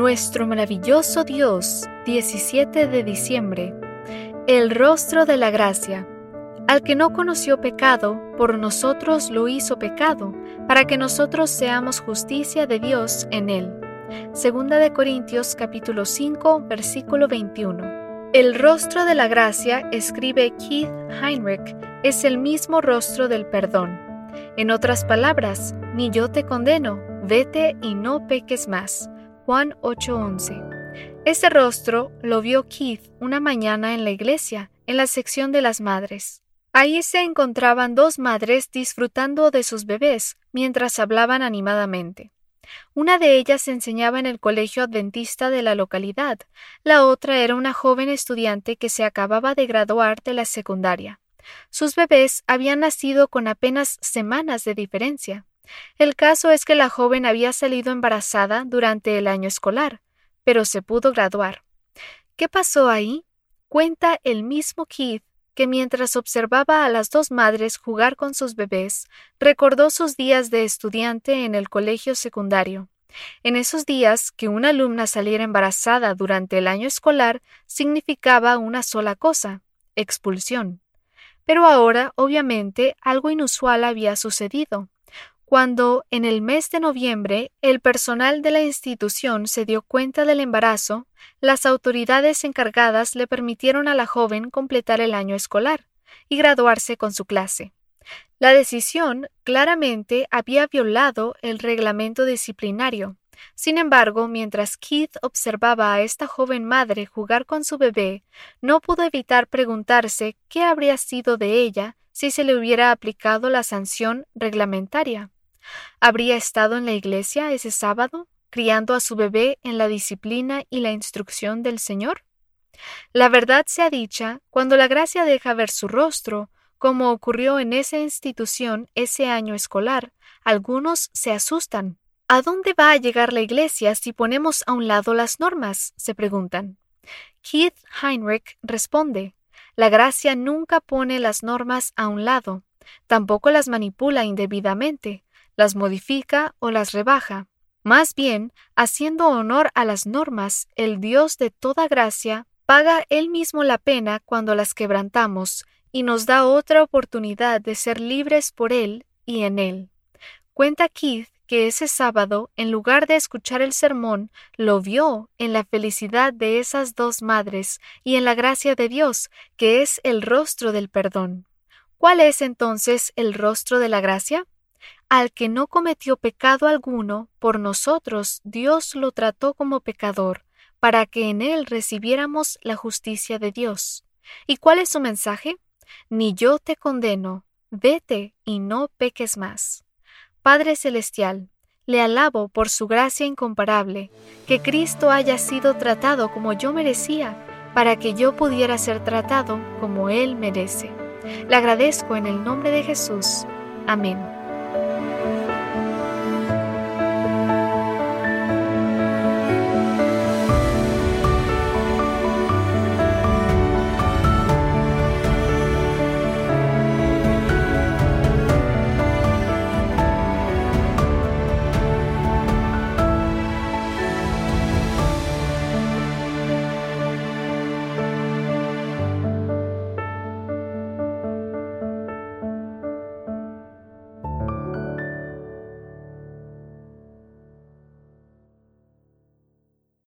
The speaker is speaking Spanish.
Nuestro maravilloso Dios, 17 de diciembre. El rostro de la gracia. Al que no conoció pecado, por nosotros lo hizo pecado, para que nosotros seamos justicia de Dios en él. Segunda de Corintios capítulo 5, versículo 21. El rostro de la gracia, escribe Keith Heinrich, es el mismo rostro del perdón. En otras palabras, ni yo te condeno, vete y no peques más. Juan 8:11. Este rostro lo vio Keith una mañana en la iglesia, en la sección de las madres. Ahí se encontraban dos madres disfrutando de sus bebés mientras hablaban animadamente. Una de ellas enseñaba en el colegio adventista de la localidad, la otra era una joven estudiante que se acababa de graduar de la secundaria. Sus bebés habían nacido con apenas semanas de diferencia. El caso es que la joven había salido embarazada durante el año escolar, pero se pudo graduar. ¿Qué pasó ahí? Cuenta el mismo Keith que mientras observaba a las dos madres jugar con sus bebés, recordó sus días de estudiante en el colegio secundario. En esos días, que una alumna saliera embarazada durante el año escolar significaba una sola cosa expulsión. Pero ahora, obviamente, algo inusual había sucedido cuando, en el mes de noviembre, el personal de la institución se dio cuenta del embarazo, las autoridades encargadas le permitieron a la joven completar el año escolar y graduarse con su clase. La decisión claramente había violado el reglamento disciplinario. Sin embargo, mientras Keith observaba a esta joven madre jugar con su bebé, no pudo evitar preguntarse qué habría sido de ella si se le hubiera aplicado la sanción reglamentaria. ¿Habría estado en la iglesia ese sábado, criando a su bebé en la disciplina y la instrucción del Señor? La verdad sea dicha, cuando la gracia deja ver su rostro, como ocurrió en esa institución ese año escolar, algunos se asustan. ¿A dónde va a llegar la iglesia si ponemos a un lado las normas? se preguntan. Keith Heinrich responde, la gracia nunca pone las normas a un lado, tampoco las manipula indebidamente, las modifica o las rebaja. Más bien, haciendo honor a las normas, el Dios de toda gracia paga él mismo la pena cuando las quebrantamos y nos da otra oportunidad de ser libres por él y en él. Cuenta Keith que ese sábado, en lugar de escuchar el sermón, lo vio en la felicidad de esas dos madres y en la gracia de Dios, que es el rostro del perdón. ¿Cuál es entonces el rostro de la gracia? Al que no cometió pecado alguno, por nosotros Dios lo trató como pecador, para que en él recibiéramos la justicia de Dios. ¿Y cuál es su mensaje? Ni yo te condeno, vete y no peques más. Padre Celestial, le alabo por su gracia incomparable, que Cristo haya sido tratado como yo merecía, para que yo pudiera ser tratado como Él merece. Le agradezco en el nombre de Jesús. Amén.